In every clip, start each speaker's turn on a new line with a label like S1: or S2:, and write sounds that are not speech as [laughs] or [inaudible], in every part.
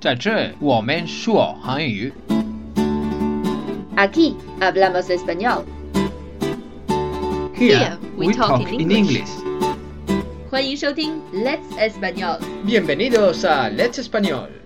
S1: 在这我们说韩语。
S2: Aquí hablamos español.
S1: Here we talk in English.
S2: 欢迎收听 Let's Español。
S1: Bienvenidos a Let's Español.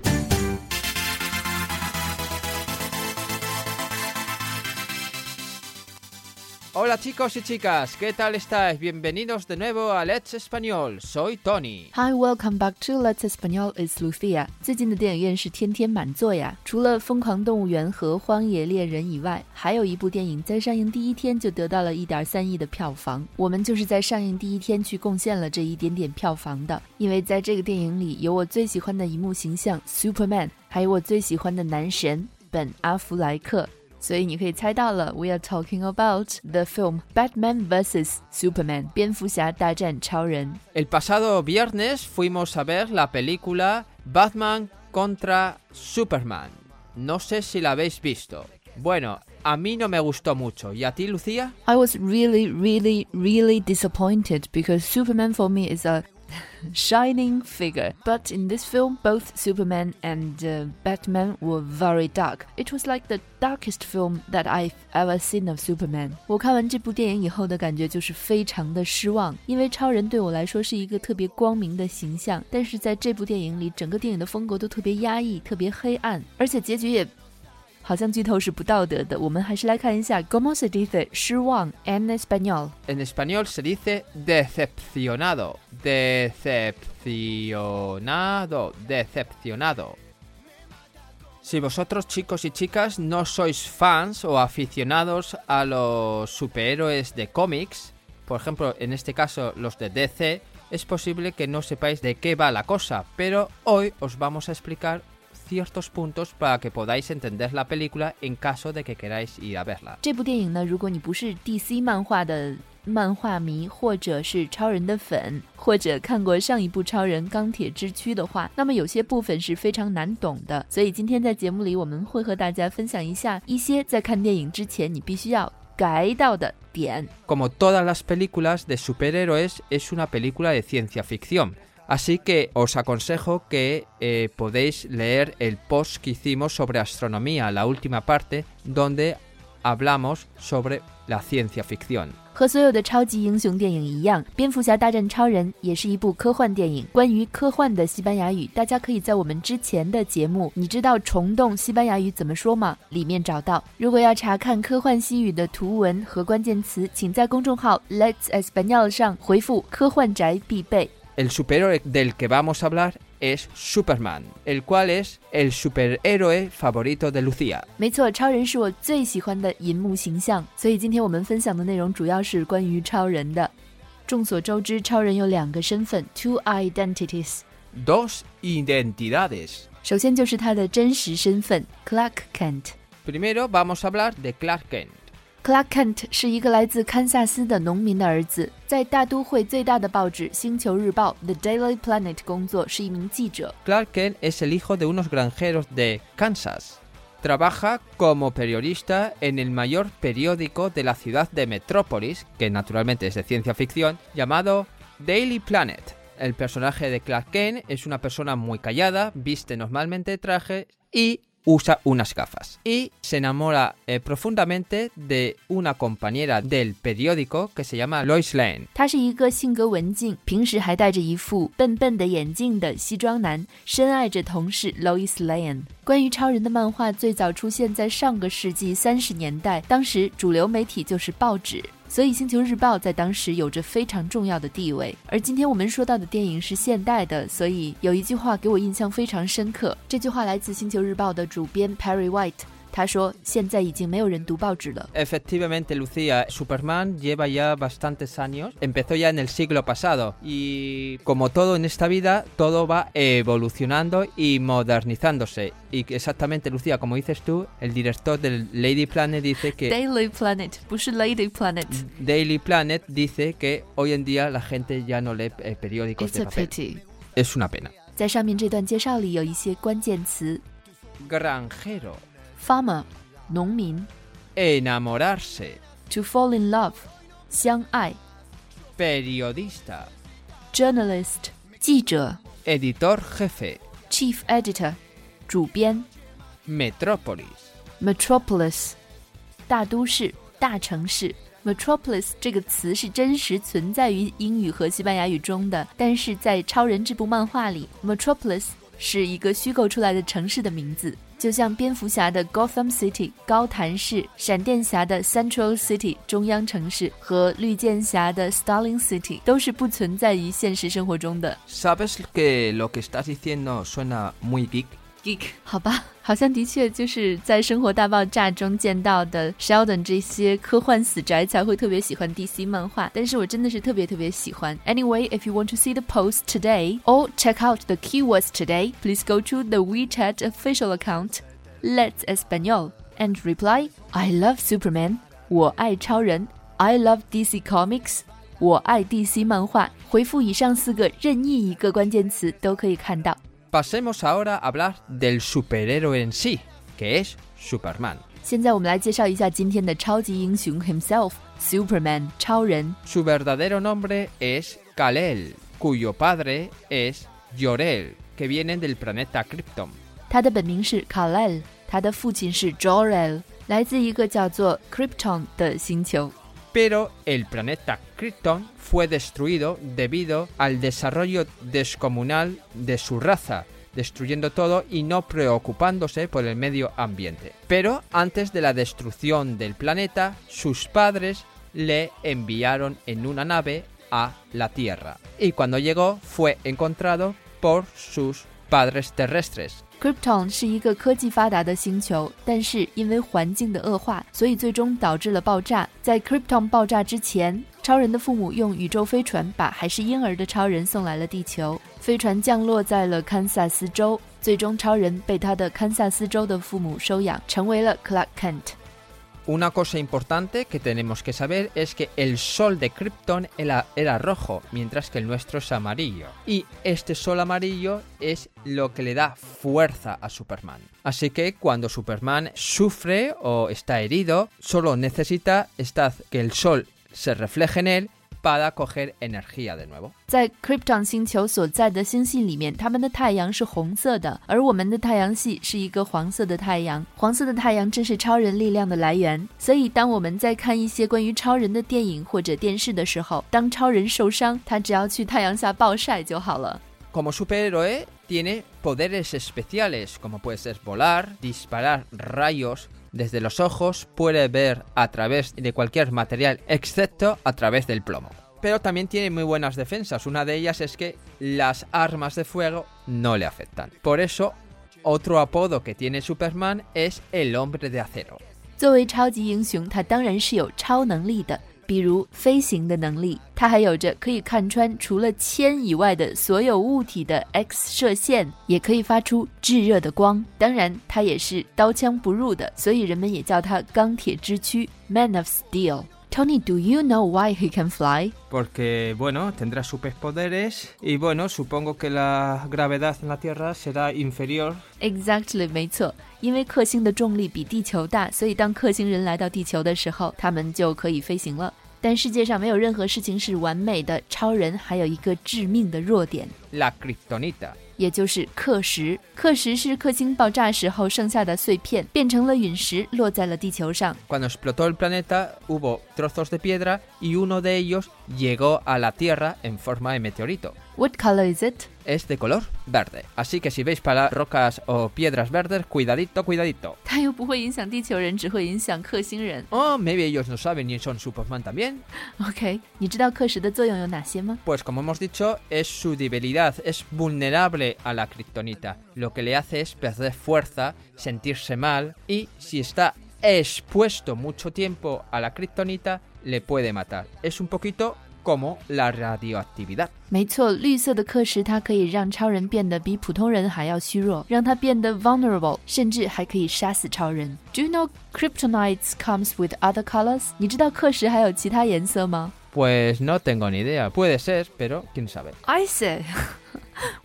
S3: Hola chicos y chicas, ¿qué tal estáis? Bienvenidos de nuevo a Let's Español. Soy Tony.
S4: Hi, welcome back to Let's Español. It's Lucia. 最近的电影院是天天满座呀，除了《疯狂动物园》和《荒野猎人》以外，还有一部电影在上映第一天就得到了一点三亿的票房。我们就是在上映第一天去贡献了这一点点票房的，因为在这个电影里有我最喜欢的一幕形象 Superman，还有我最喜欢的男神本·阿弗莱克。所以你可以猜到了，we are talking about the film Batman vs Superman，蝙蝠侠大战超人。
S3: El pasado viernes fuimos a ver la película Batman contra Superman. No sé si la habéis visto. Bueno, a mí no me gustó mucho. ¿Y a ti, Lucía?
S4: I was really, really, really disappointed because Superman for me is a shining figure. But in this film, both Superman and uh, Batman were very dark. It was like the darkest film that I've ever seen of Superman. 我看完这部电影以后的感觉就是非常的失望，因为超人对我来说是一个特别光明的形象，但是在这部电影里，整个电影的风格都特别压抑、特别黑暗，而且结局也好像剧透是不道德的，我们还是来看一下 “Como se dice 失望 en español”。
S3: En español se dice decepcionado. Decepcionado. Decepcionado. Si vosotros chicos y chicas no sois fans o aficionados a los superhéroes de cómics, por ejemplo en este caso los de DC, es posible que no sepáis de qué va la cosa, pero hoy os vamos a explicar ciertos puntos para que podáis entender la película en caso de que queráis ir a verla.
S4: 这部电影呢，如果你不是 DC 漫画的 漫画迷，或者是超人的粉，或者看过上一部超人钢铁之躯的话，那么有些部分是非常难懂的。所以今天在节目里，我们会和大家分享一下一些在看电影之前你必须要改到的点。
S3: Como todas las películas de superhéroes, es una película de ciencia ficción. Así que os aconsejo que eh, podéis leer el post que hicimos sobre astronomía, la última parte, donde hablamos sobre la ciencia ficción.
S4: 和所有的超级英雄电影一样，《蝙蝠侠大战超人》也是一部科幻电影。关于科幻的西班牙语，大家可以在我们之前的节目“你知道虫洞西班牙语怎么说吗”里面找到。如果要查看科幻西语的图文和关键词，请在公众号 Let's Español 上回复“科幻宅必备
S3: es Superman, el cual es el superhéroe favorito de Lucía.
S4: ”。没错，超人是我最喜欢的银幕形象，所以今天我们分享的内容主要是关于超人的。众所周知，超人有两个身份，two identities。
S3: Dos identidades.
S4: 首先就是他的真实身份 Clark Kent。
S3: Primero vamos a hablar de Clark Kent.
S4: Clark Kent 是一个来自堪萨斯的农民的儿子，在大都会最大的报纸《星球日报》The Daily Planet 工作，是一名记者。
S3: Clark Kent es el hijo de unos granjeros de Kansas. Trabaja como periodista en el mayor periódico de la ciudad de Metrópolis, que naturalmente es de ciencia ficción, llamado Daily Planet. El personaje de Clark Kent es una persona muy callada, viste normalmente traje y usa unas gafas. Y se enamora eh, profundamente de una compañera del periódico que se llama Lois Lane.
S4: 他是一个性格文静，平时还戴着一副笨笨的眼镜的西装男，深爱着同事 Lois Lane。关于超人的漫画最早出现在上个世纪三十年代，当时主流媒体就是报纸。所以，《星球日报》在当时有着非常重要的地位。而今天我们说到的电影是现代的，所以有一句话给我印象非常深刻。这句话来自《星球日报》的主编 Perry White，他说：“现在已经没有人读报纸了。
S3: Efectivamente, Lucía, Superman lleva ya bastantes años, empezó ya en el siglo pasado y como todo en esta vida, todo va evolucionando y modernizándose. Y que exactamente, Lucía, como dices tú, el director del Lady Planet dice que...
S4: Daily Planet 不是 Lady Planet。
S3: Daily Planet dice que hoy en día la gente ya no lee eh, periódicos
S4: It's
S3: de
S4: a
S3: papel.
S4: pity。
S3: Es una pena.
S4: 在上面这段介绍里有一些关键词
S3: Granjero,
S4: ：farmer 农民
S3: enamorarse,
S4: ，to fall in love 相爱
S3: periodista,
S4: ，journalist 记者
S3: editor jefe,
S4: ，chief editor 主编
S3: Metrópolis.
S4: ，metropolis，大都市、大城市。metropolis 这个词是真实存在于英语和西班牙语中的，但是在超人这部漫画里，metropolis 是一个虚构出来的城市的名字。 就像蝙蝠侠的 Gotham City 高谭市，闪电侠的 Central City 中央城市和绿箭侠的 Starling City 都是不存在于现实生活中的。
S3: geek，
S4: 好吧，好像的确就是在《生活大爆炸》中见到的 Sheldon 这些科幻死宅才会特别喜欢 DC 漫画，但是我真的是特别特别喜欢。Anyway, if you want to see the post today or check out the keywords today, please go to the WeChat official account Let's Espanol and reply I love Superman，我爱超人；I love DC Comics，我爱 DC 漫画。回复以上四个任意一个关键词都可以看到。
S3: Pasemos ahora a hablar del superhéroe en sí, que es Superman.
S4: 现在我们来介绍一下今天的超级英雄 himself Superman 超人。
S3: Su verdadero nombre es Kal-El, cuyo padre es Jor-El, que vienen del planeta Krypton.
S4: 他的本名是 Kal-El，他的父亲是 Jor-El，来自一个叫做 Krypton 的星球。
S3: Pero el planeta Krypton fue destruido debido al desarrollo descomunal de su raza, destruyendo todo y no preocupándose por el medio ambiente. Pero antes de la destrucción del planeta, sus padres le enviaron en una nave a la Tierra. Y cuando llegó fue encontrado por sus padres terrestres,
S4: Krypton 是一个科技发达的星球，但是因为环境的恶化，所以最终导致了爆炸。在 Krypton 爆炸之前，超人的父母用宇宙飞船把还是婴儿的超人送来了地球。飞船降落在了堪萨斯州，最终超人被他的堪萨斯州的父母收养，成为了 Clark Kent。
S3: Una cosa importante que tenemos que saber es que el sol de Krypton era, rojo, mientras que el nuestro es amarillo. Y este sol amarillo es lo que le da fuerza a Superman. Así que cuando Superman sufre o está herido, solo necesita estar, que el sol se refleje en él para coger energía de nuevo.
S4: 在 Krypton 星球所在的星系里面，他们的太阳是红色的，而我们的太阳系是一个黄色的太阳。黄色的太阳正是超人力量的来源。所以，当我们在看一些关于超人的电影或者电视的时候，当超人受伤，他只要去太阳下暴晒就好了。
S3: Como superhéroe, tiene poderes especiales, como puede ser volar, disparar rayos desde los ojos, puede ver a través de cualquier material, excepto a través del plomo. Pero también tiene muy buenas defensas. Una de ellas es que las armas de fuego no le afectan. Por eso, otro apodo que tiene Superman es el hombre de acero.
S4: 作为超级英雄，他当然是有超能力的。 比如飞行的能力，它还有着可以看穿除了铅以外的所有物体的 X 射线，也可以发出炙热的光。当然，它也是刀枪不入的，所以人们也叫它钢铁之躯 （Man of Steel）。Tony, do you know why he can fly?
S3: Porque, bueno, tendrá superpoderes y, bueno, supongo que la gravedad en la Tierra será inferior
S4: Exactly，没错，因为克星的重力比地球大，所以当克星人来到地球的时候，他们就可以飞行了。但世界上没有任何事情是完美的，超人还有一个致命的弱点
S3: ，la kriptonita.
S4: 也就是氪石。氪石是氪星爆炸时候剩下的碎片，变成了陨石，落在了地球上。
S3: y uno de ellos llegó a la Tierra en forma de meteorito.
S4: What color is it?
S3: Es de color verde. Así que si veis para rocas o piedras verdes, cuidadito, cuidadito. [laughs] Oh, maybe ellos no saben y son Superman también.
S4: Ok,
S3: Pues como hemos dicho, es su debilidad, es vulnerable a la kriptonita. Lo que le hace es perder fuerza, sentirse mal y si está expuesto mucho tiempo a la kriptonita, le puede matar. Es un poquito como la radioactividad.
S4: 没错，绿色的克石它可以让超人变得比普通人还要虚弱，让他变得 vulnerable，甚至还可以杀死超人。Do you know kryptonites comes with other colors？你知道克石还有其他颜色吗
S3: Pues no tengo ni idea. Puede ser, pero quién sabe.
S4: ？I say， [laughs]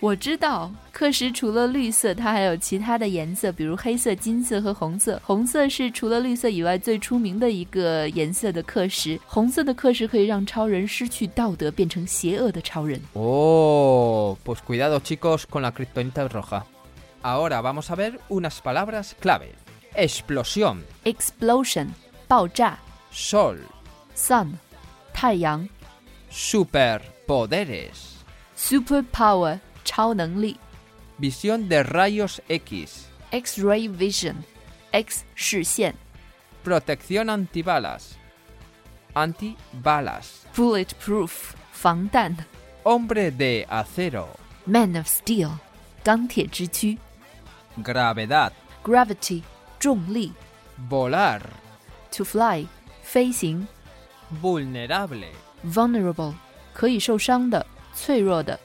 S4: 我知道，克石除了绿色，它还有其他的颜色，比如黑色、金色和红色。红色是除了绿色以外最出名的一个颜色的克石。红色的克石可以让超人失去道德，变成邪恶的超人。
S3: Oh, pues cuidado chicos con la criptonita roja. Ahora vamos a ver unas palabras clave. Explosión,
S4: explosion 爆炸
S3: sol,
S4: sun 太阳
S3: superpoderes,
S4: superpower 超能力
S3: visión de rayos X,
S4: X-ray vision X 视线
S3: protección antibalas, antibalas,
S4: bulletproof 防弹
S3: hombre de acero,
S4: man of steel 钢铁之躯
S3: gravedad,
S4: gravity 重力
S3: volar,
S4: to fly 飞行
S3: vulnerable,
S4: vulnerable 可以受伤的 脆弱的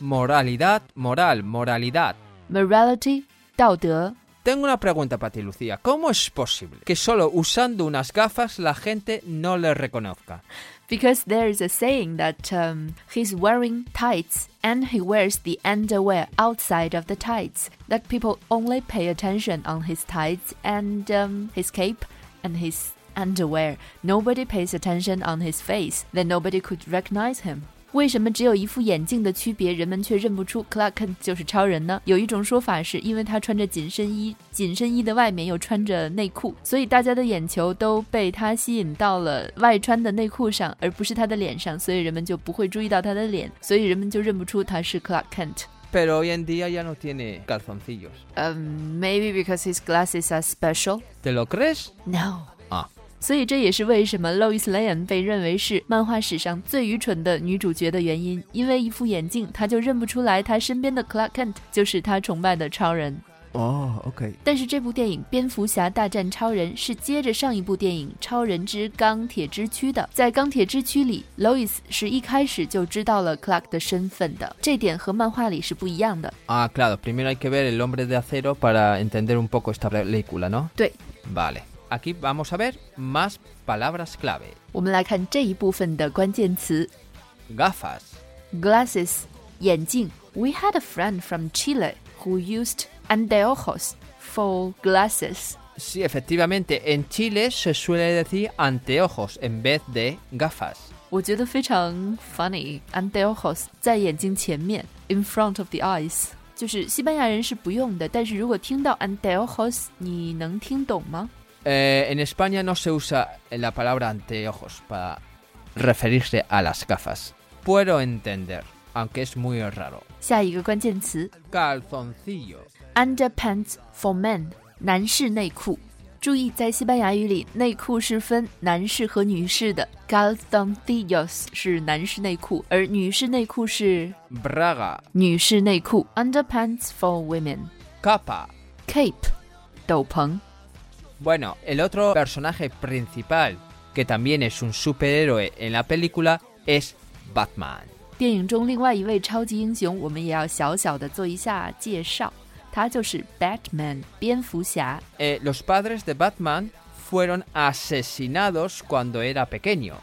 S3: moralidad, moral, moralidad.
S4: morality 道德
S3: Tengo una pregunta para ti, Lucía. ¿Cómo es posible que solo usando unas gafas la gente no le reconozca?
S4: because there is a saying that um, he's wearing tights and he wears the underwear outside of the tights. That people only pay attention on his tights and um, his cape and his underwear. Nobody pays attention on his face. Then nobody could recognize him. 为什么只有一副眼镜的区别，人们却认不出 Clark Kent 就是超人呢？有一种说法是因为他穿着紧身衣，紧身衣的外面又穿着内裤，所以大家的眼球都被他吸引到了外穿的内裤上，而不是他的脸上，所以人们就不会注意到他的脸，所以人们就认不出他是 Clark Kent。
S3: Pero hoy en día ya no tiene calzoncillos.
S4: Um, maybe because his glasses are special.
S3: ¿Te lo crees?
S4: No.
S3: 啊，
S4: 所以这也是为什么 Lois Lane 被认为是漫画史上最愚蠢的女主角的原因，因为一副眼镜，她就认不出来她身边的 Clark Kent 就是她崇拜的超人。
S3: Oh, ok.
S4: 但是这部电影《蝙蝠侠大战超人》是接着上一部电影《超人之钢铁之躯》的。在钢铁之躯里，Lois 是一开始就知道了 Clark 的身份的，这点和漫画里是不一样的。
S3: Ah, claro. Primero hay que ver El hombre de acero para entender un poco esta película, ¿no?
S4: 对
S3: ，Vale. Aquí vamos a ver más palabras clave.
S4: 我们来看这一部分的关键词
S3: Gafas.
S4: ：glasses 眼镜。We had a friend from Chile who used anteojos for glasses.
S3: Sí, efectivamente, en Chile se suele decir anteojos en vez de gafas.
S4: 我觉得非常 funny。anteojos 在眼睛前面，in front of the eyes，就是西班牙人是不用的，但是如果听到 anteojos，你能听懂吗？
S3: Eh, en España no se usa la palabra anteojos para referirse a las gafas. Puedo entender, aunque es muy raro.
S4: 下一个关键词
S3: Calzoncillo.
S4: underpants for men，男士内裤。注意，在西班牙语里，内裤是分男士和女士的。calzoncillos 是男士内裤，而女士内裤是
S3: Braga.
S4: 女士内裤。underpants for women。
S3: Capa.
S4: cape 斗篷。
S3: Bueno, el otro personaje principal, que también es un superhéroe en la película, es Batman.
S4: 电影中另外一位超级英雄，我们也要小小的做一下介绍，他就是 Batman 蝙蝠侠。
S3: Eh, los padres de Batman fueron asesinados cuando era pequeño.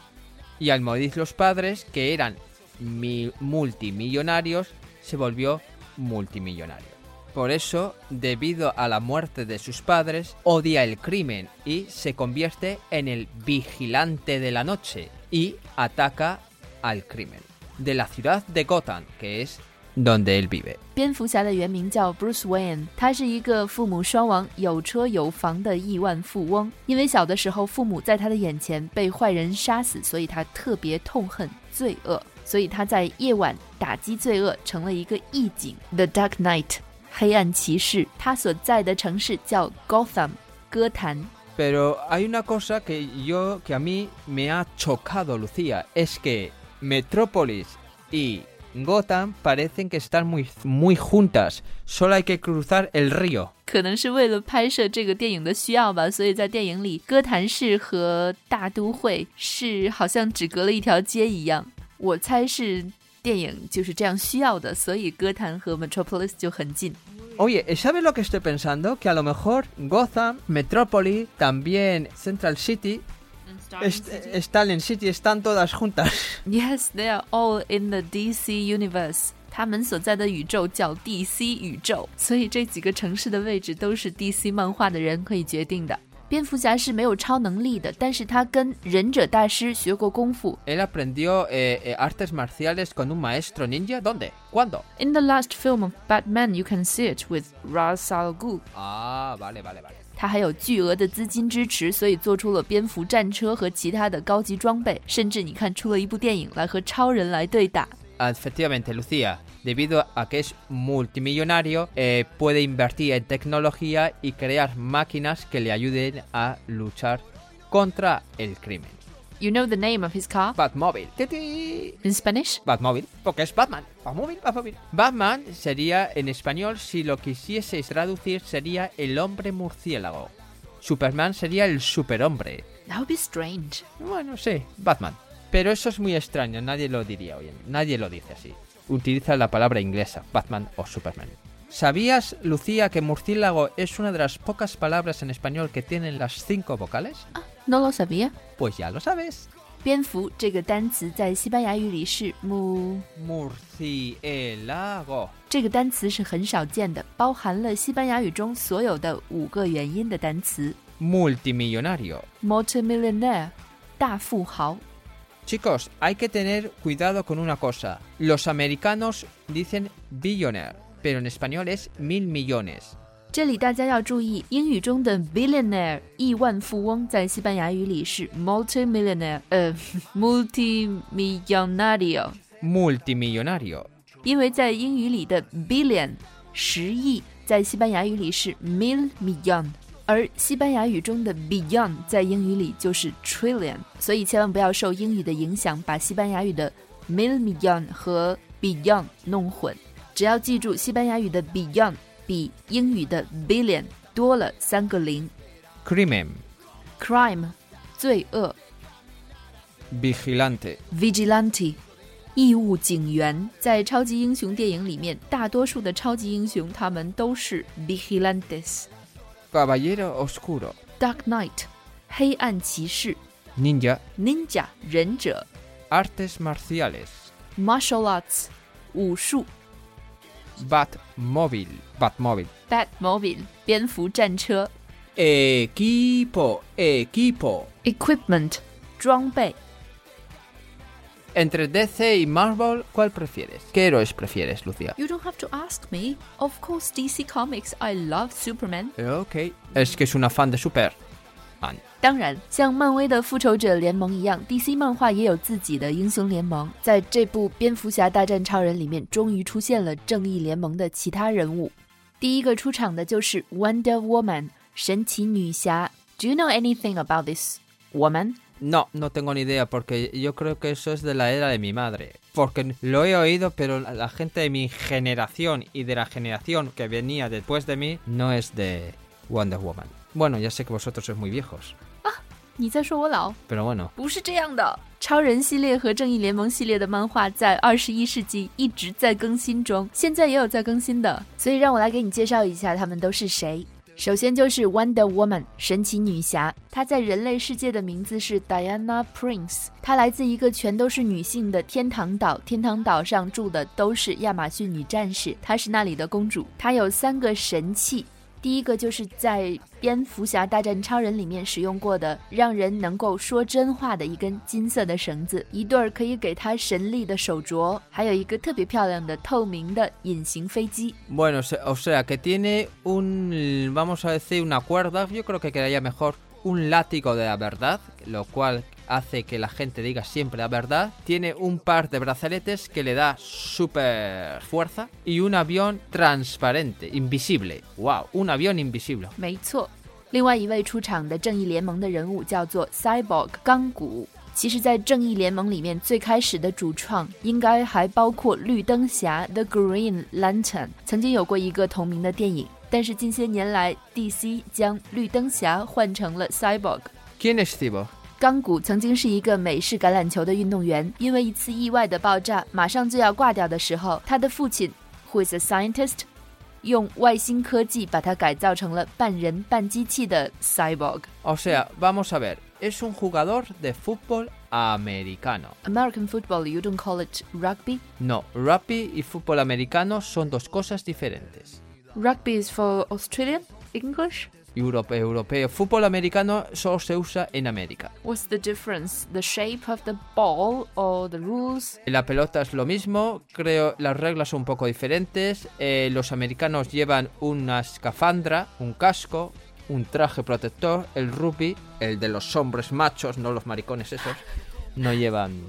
S3: Y al morir los padres, que eran mi- multimillonarios, se volvió multimillonario. Por eso, debido a la muerte de sus padres, odia el crimen y se convierte en el vigilante de la noche y ataca al crimen de la ciudad de Gotham, que es donde él vive.
S4: 蝙蝠侠的原名叫 Bruce Wayne，他是一个父母双亡、有车有房的亿万富翁。因为小的时候父母在他的眼前被坏人杀死，所以他特别痛恨罪恶，所以他在夜晚打击罪恶，成了一个义警 The Dark Knight 黑暗骑士。他所在的城市叫 Gotham 哥谭。
S3: Pero hay una cosa que yo que a mí me ha chocado, Lucía, es que Metrópolis y Gotham parecen que están muy muy juntas. Solo hay que cruzar el río.
S4: 可能是为了拍摄这个电影的需要吧，所以在电影里，哥谭市和大都会是好像只隔了一条街一样。我猜是电影就是这样需要的，所以歌坛和 Metropolis 就很近。
S3: Oye, ¿sabes lo que estoy pensando? Que a lo mejor Gotham, Metrópolis, también Central City, est- Stalin City están todas juntas.
S4: Yes, they are all in the DC universe. 他们所在的宇宙叫 DC 宇宙，所以这几个城市的位置都是 DC 漫画的人可以决定的。蝙蝠侠是没有超能力的，但是他跟忍者大师学过功夫。
S3: Él aprendió eh, eh, artes marciales con un maestro ninja. ¿Dónde? ¿Cuándo?
S4: In the last film of Batman, you can see it with Ra's al Ghul.
S3: Ah, vale, vale, vale.
S4: 他还有巨额的资金支持，所以做出了蝙蝠战车和其他的高级装备，甚至你看出了一部电影来和超人来对打。
S3: Efectivamente, Lucía, debido a que es multimillonario, eh, puede invertir en tecnología y crear máquinas que le ayuden a luchar contra el crimen.
S4: You know the name of his car
S3: Batmóvil. ¡Titi!
S4: in Spanish?
S3: Batmóvil, porque es Batman. Batmóvil, Batmóvil. Batman sería en español, si lo quisieseis traducir, sería el hombre murciélago. Superman sería el superhombre.
S4: That would be strange.
S3: Bueno, sí, Batman. Pero eso es muy extraño, nadie lo diría hoy. en- Nadie lo dice así Utiliza la palabra inglesa, Batman o Superman. ¿Sabías, Lucía, que murciélago es una de las pocas palabras en español que tienen las cinco vocales?
S4: No lo sabía.
S3: Pues ya lo sabes.
S4: 蝙蝠这个单词在西班牙语里是 mu，
S3: Murciélago.
S4: 这个单词是很少见的，包含了西班牙语中所有的五个元音的单词。
S3: Multimillonario.
S4: multimillionaire，大富豪。
S3: Chicos, hay que tener cuidado con una cosa. Los americanos dicen billionaire, pero en español es mil millones.
S4: 这里大家要注意，英语中的 billionaire 亿万富翁在西班牙语里是 multimillionaire，呃，multimillonario，
S3: Multimillonario.
S4: 因为在英语里的 [laughs] billion 十亿，在西班牙语里是 mil million， 而西班牙语中的 billion 在英语里就是 trillion，所以千万不要受英语的影响，把西班牙语的 mil million 和 billion 弄混。只要记住，西班牙语的 billion 比英语的 billion 多了三个零。
S3: Crimen.
S4: crime 罪恶
S3: Vigilante.
S4: vigilante 义务警员，在超级英雄电影里面，大多数的超级英雄他们都是 vigilantes。
S3: Caballero Oscuro.
S4: Dark Knight 黑暗骑士
S3: Ninja.
S4: Ninja 忍者
S3: Artes marciales.
S4: martial arts 武术
S3: Batmóvil. Batmóvil.
S4: Batmobile 蝙蝠战车
S3: Equipo. Equipo.
S4: equipment 装备
S3: Entre DC y Marvel, ¿cuál prefieres? ¿Qué héroes prefieres, Lucía?
S4: You don't have to ask me. Of course, DC Comics. I love Superman.
S3: Ok. Es que es una fan de Superman.
S4: 当然，像漫威的复仇者联盟一样，DC 漫画也有自己的英雄联盟。在这部《蝙蝠侠大战超人》里面，终于出现了正义联盟的其他人物。第一个出场的就是 Wonder Woman，神奇女侠。Do you know anything about this woman?
S3: No, no tengo ni idea porque yo creo que eso es de la era de mi madre. Porque lo he oído, pero la, la gente de mi generación y de la generación que venía después de mí no es de Wonder Woman. Bueno, ya sé que vosotros sois muy viejos,
S4: 你在说我老？
S3: pero bueno.
S4: 不是这样的。超人系列和正义联盟系列的漫画在二十一世纪一直在更新中，现在也有在更新的，所以让我来给你介绍一下他们都是谁。 首先就是 Wonder Woman 神奇女侠，她在人类世界的名字是 Diana Prince，她来自一个全都是女性的天堂岛，天堂岛上住的都是亚马逊女战士，她是那里的公主，她有三个神器。第一个就是在《蝙蝠侠大战超人》里面使用过的，让人能够说真话的一根金色的绳子，一对儿可以给他神力的手镯，还有一个特别漂亮的透明的隐形飞机。
S3: Bueno, o sea que tiene un, vamos a decir, una cuerda, yo creo que quedaría mejor un látigo de la verdad, lo cual hace que la gente diga siempre la verdad. Tiene un par de brazaletes que le da super fuerza y un avión transparente, invisible. ¡Wow! Un avión invisible.
S4: 没错，另外一位出场的正义联盟的人物叫做 Cyborg 钢骨。其实，在正义联盟里面，最开始的主创应该还包括绿灯侠 The Green Lantern，曾经有过一个同名的电影。但是近些年来，DC 将绿灯侠换成了 Cyborg。
S3: ¿Quién es Cibo?
S4: 钢骨曾经是一个美式橄榄球的运动员，因为一次意外的爆炸，马上就要挂掉的时候，他的父亲，who is a scientist，用外星科技把他改造成了半人半机器的 cyborg。
S3: O sea, vamos a ver, es un jugador de fútbol americano.
S4: American football, you don't call it rugby.
S3: No, rugby y fútbol americano son dos cosas diferentes.
S4: Rugby is for Australian English.
S3: Europeo, europeo. Fútbol americano solo se usa en América.
S4: What's the difference? The shape of the ball or the rules?
S3: La pelota es lo mismo, creo las reglas son un poco diferentes. Eh, los americanos llevan una escafandra, un casco, un traje protector. El rugby, el de los hombres machos, no los maricones esos, no llevan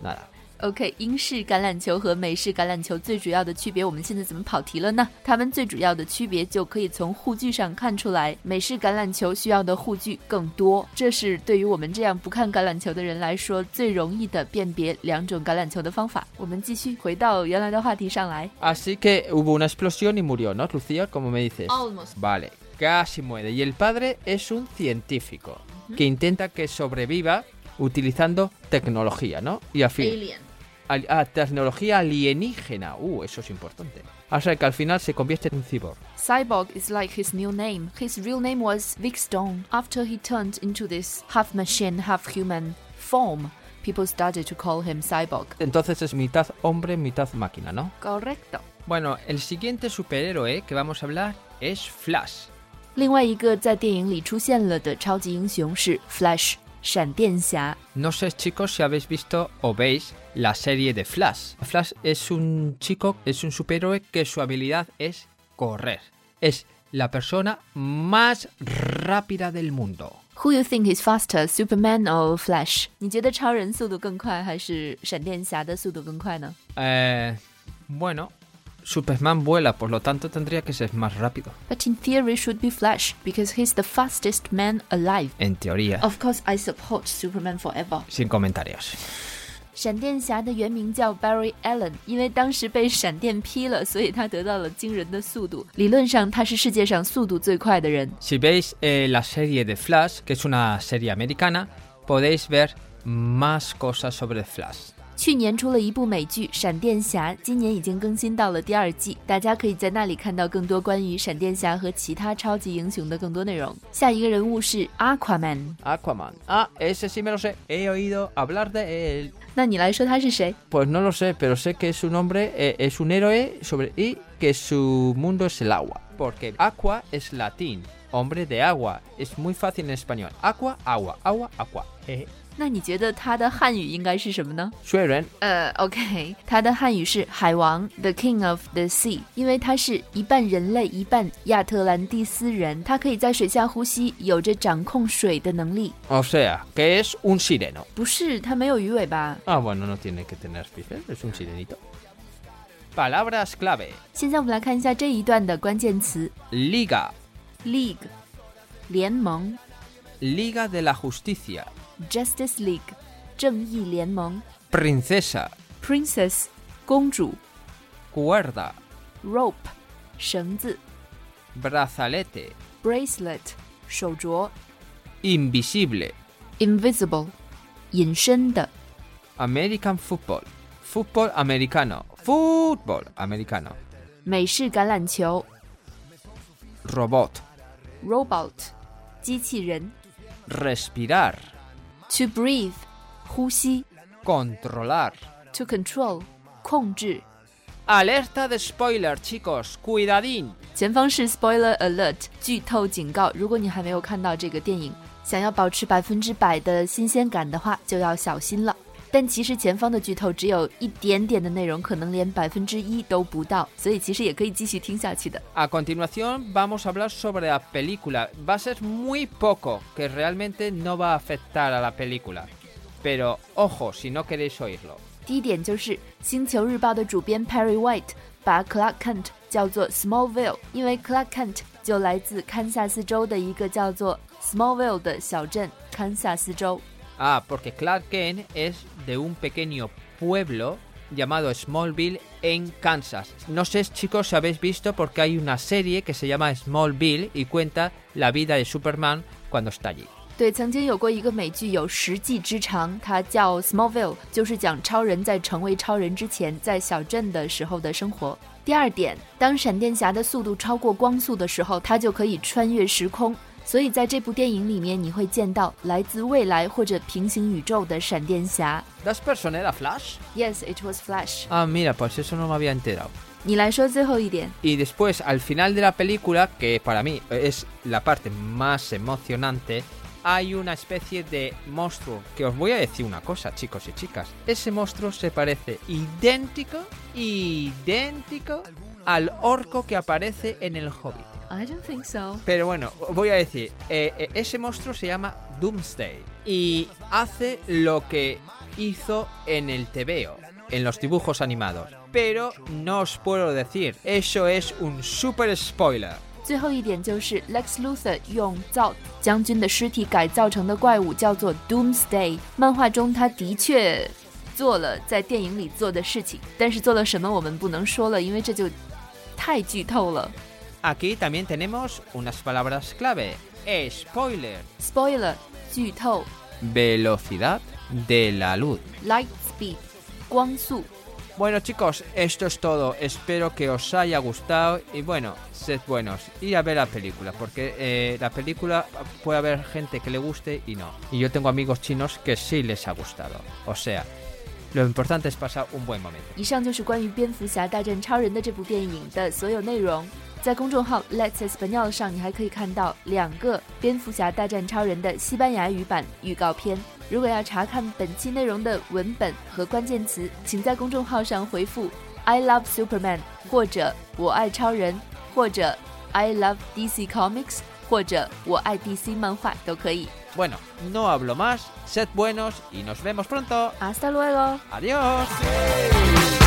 S3: nada.
S4: OK，英式橄榄球和美式橄榄球最主要的区别，我们现在怎么跑题了呢？它们最主要的区别就可以从护具上看出来。美式橄榄球需要的护具更多，这是对于我们这样不看橄榄球的人来说最容易的辨别两种橄榄球的方法。我们继续回到原来的话题上来。
S3: Así que hubo una explosión y murió, ¿no, Lucía? Como me dices.
S4: Almost.
S3: Vale, casi muere. Y el padre es un científico que intenta que sobreviva utilizando tecnología, ¿no? Y al fin.
S2: Alien.
S3: Al- ah, tecnología alienígena. Uh, eso es importante. O sea que al final se convierte en un cyborg.
S4: Cyborg is like his new name. His real name was Vic Stone. After he turned into this half machine, half human form, people started to call him Cyborg.
S3: Entonces es mitad hombre, mitad máquina, ¿no?
S4: Correcto.
S3: Bueno, el siguiente superhéroe que vamos a hablar es Flash.
S4: 另外一个在电影里出现了的超级英雄是 Flash， 闪电侠。
S3: No sé, chicos, si habéis visto o veis la serie de Flash. Flash es un chico, es un superhéroe que su habilidad es correr. Es la persona más rápida del mundo.
S4: Who you think is faster, Superman or Flash？你觉得超人速度更快，还是闪电侠的速度更快呢
S3: Eh, bueno, Superman vuela, por lo tanto tendría que ser más rápido.
S4: But in theory, should be Flash because he's the fastest man alive.
S3: En teoría.
S4: Of course, I support Superman forever.
S3: Sin comentarios.
S4: 闪电侠的原名叫 Barry Allen，因为当时被闪电劈了，所以他得到了惊人的速度。理论上，他是世界上速度最快的人。
S3: Si veis eh, la serie de Flash, que es una serie americana, podéis ver más cosas sobre Flash.
S4: 去年出了一部美剧《闪电侠》，今年已经更新到了第二季，大家可以在那里看到更多关于闪电侠和其他超级英雄的更多内容。下一个人物是 Aquaman，
S3: Aquaman. Ah, ese sí me lo sé. He oído hablar de él.
S4: 那你来说他是谁？
S3: Pues no lo sé, pero sé que su nombre eh, es un héroe sobre y que su mundo es el agua. Porque aqua es latín, hombre de agua. Es muy fácil en español. Aqua, agua, agua, aqua. Eh,
S4: 那你觉得他的汉语应该是什么呢
S3: ？Suelen
S4: 呃，OK，他的汉语是海王，The King of the Sea，因为他是一半人类，一半亚特兰蒂斯人，他可以在水下呼吸，有着掌控水的能力。
S3: O sea, que es un sireno.
S4: 不是，他没有鱼尾巴。
S3: Ah, bueno, no tiene que tener pies, es un sirenito. Palabras clave.
S4: 现在我们来看一下这一段的关键词 Liga.：League，联盟
S3: Liga de la Justicia.
S4: ；Justice League，正义联盟
S3: Princesa.
S4: ；Princess，公主
S3: Cuerda.
S4: ；Rope，绳子
S3: Brazalete.
S4: ；Bracelet，手镯
S3: Invisible.
S4: ；Invisible，隐身的
S3: American football. Fútbol americano. Fútbol americano.
S4: 美式橄榄球
S3: Robot.
S4: ；Robot，机器人
S3: Respirar.
S4: ；To breathe，呼吸 Controlar.；To control，控制。
S3: Alerta de spoiler, chicos. Cuidadín.
S4: 前方是 Spoiler Alert，剧透警告。如果你还没有看到这个电影，想要保持百分之百的新鲜感的话，就要小心了。但其实前方的剧透只有一点点的内容，可能连百分之一都不到，所以其实也可以继续听下去的。
S3: A continuación vamos a hablar sobre la película. Va a ser muy poco, que realmente no va a afectar a la película. Pero ojo, si no queréis oírlo.
S4: 第一点就是《星球日报》的主编 Perry White 把 Clark Kent 叫做 Smallville，因为 Clark Kent 就来自堪萨斯州的一个叫做 Smallville 的小镇，堪萨斯州。
S3: Ah, porque Clark Kent es de un pequeño pueblo llamado Smallville en Kansas. No sé chicos si habéis visto porque hay una serie que se llama Smallville y cuenta la vida de Superman cuando está allí.
S4: 对，曾经有过一个美剧有十季之长，它叫 Smallville，就是讲超人在成为超人之前在小镇的时候的生活。第二点，当闪电侠的速度超过光速的时候，他就可以穿越时空。 所以在这部电影里面，你会见到来自未来或者平行宇宙的闪电侠。
S3: ¿Das persona era Flash?
S4: Yes, it was Flash.
S3: Ah, mira, pues eso no me había enterado.
S4: 你来说最后一点。
S3: Y después, al final de la película, que para mí es la parte más emocionante, hay una especie de monstruo. Que os voy a decir una cosa, chicos y chicas. Ese monstruo se parece idéntico, idéntico al orco que aparece en el Hobbit.
S4: I don't think so.
S3: Pero bueno, voy a decir, eh, eh, ese monstruo se llama Doomsday y hace lo que hizo en el TVO, en los dibujos animados. Pero no os puedo decir, eso es un super spoiler.
S4: 最后一点就是 Lex Luthor 用造将军的尸体改造成的怪物叫做 Doomsday。漫画中他的确做了在电影里做的事情，但是做了什么我们不能说了，因为这就太剧透了。
S3: Aquí también tenemos unas palabras clave. Spoiler.
S4: Spoiler，剧透
S3: Velocidad de la luz.
S4: ，light speed，光速。
S3: Bueno chicos, esto es todo. Espero que os haya gustado y bueno, sed buenos y a ver la película, porque eh, la película puede haber gente que le guste y no. Y yo tengo amigos chinos que sí les ha gustado. O sea, lo importante es pasar un buen momento.
S4: 以上就是关于蝙蝠侠大战超人的这部电影的所有内容。 在公众号 Let's Español 上，你还可以看到两个蝙蝠侠大战超人的西班牙语版预告片。如果要查看本期内容的文本和关键词，请在公众号上回复 "I love Superman" 或者"我爱超人"或者 "I love DC Comics" 或者"我爱 DC 漫画"都可以。
S3: Bueno, no hablo más, sed buenos y nos vemos pronto.
S4: Hasta luego。
S3: Adiós.